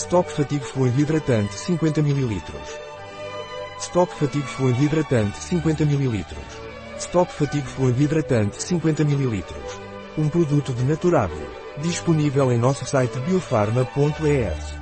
Stock Fatigue Fluid Hidratante 50 ml. Stock Fatigue Fluid Hidratante 50 ml. Stock Fatigue Fluid Hidratante 50 ml. Um produto de Naturável. Disponível em nosso site biofarma.es.